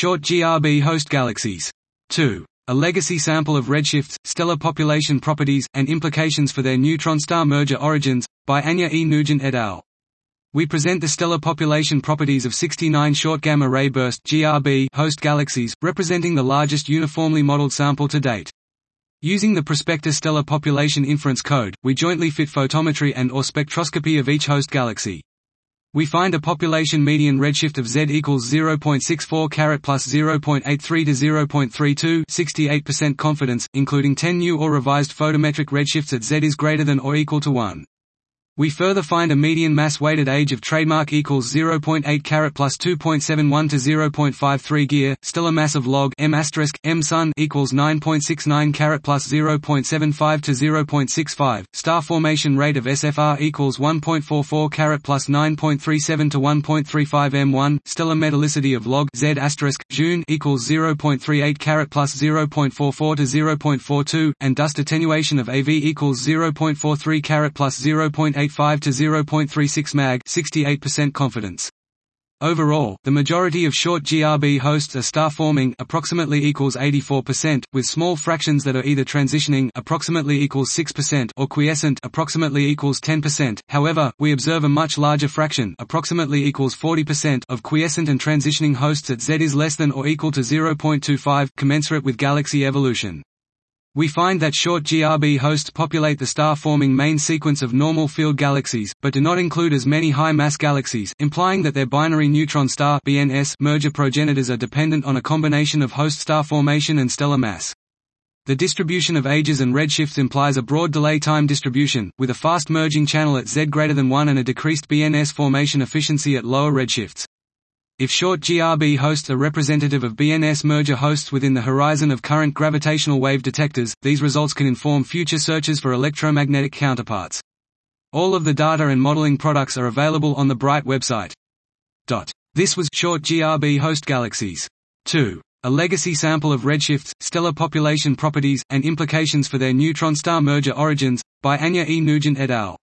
Short GRB host galaxies. 2. A legacy sample of redshifts, stellar population properties, and implications for their neutron star merger origins, by Anya E. Nugent et al. We present the stellar population properties of 69 short gamma ray burst (GRB) host galaxies, representing the largest uniformly modeled sample to date. Using the Prospector stellar population inference code, we jointly fit photometry and or spectroscopy of each host galaxy. We find a population median redshift of Z equals 0.64 caret plus 0.83 to 0.32 68% confidence, including 10 new or revised photometric redshifts at Z is greater than or equal to 1. We further find a median mass weighted age of trademark equals 0.8 caret plus 2.71 to 0.53 gear, stellar mass of log m asterisk m sun equals 9.69 caret plus 0.75 to 0.65, star formation rate of SFR equals 1.44 caret plus 9.37 to 1.35 m1, stellar metallicity of log z asterisk June equals 0.38 caret plus 0.44 to 0.42, and dust attenuation of AV equals 0.43 caret plus 0.8 0.85 to 0.36 mag 68% confidence. Overall, the majority of short GRB hosts are star-forming approximately equals 84%, with small fractions that are either transitioning approximately equals 6% or quiescent approximately equals 10%. However, we observe a much larger fraction approximately equals 40% of quiescent and transitioning hosts at Z is less than or equal to 0.25, commensurate with galaxy evolution. We find that short GRB hosts populate the star-forming main sequence of normal field galaxies, but do not include as many high-mass galaxies, implying that their binary neutron star BNS merger progenitors are dependent on a combination of host star formation and stellar mass. The distribution of ages and redshifts implies a broad delay time distribution, with a fast merging channel at z greater than 1 and a decreased BNS formation efficiency at lower redshifts. If short GRB hosts are representative of BNS merger hosts within the horizon of current gravitational wave detectors, these results can inform future searches for electromagnetic counterparts. All of the data and modeling products are available on the Bright website. Dot. This was Short GRB host galaxies. 2. A legacy sample of redshifts, stellar population properties, and implications for their neutron star merger origins, by Anya E. Nugent et al.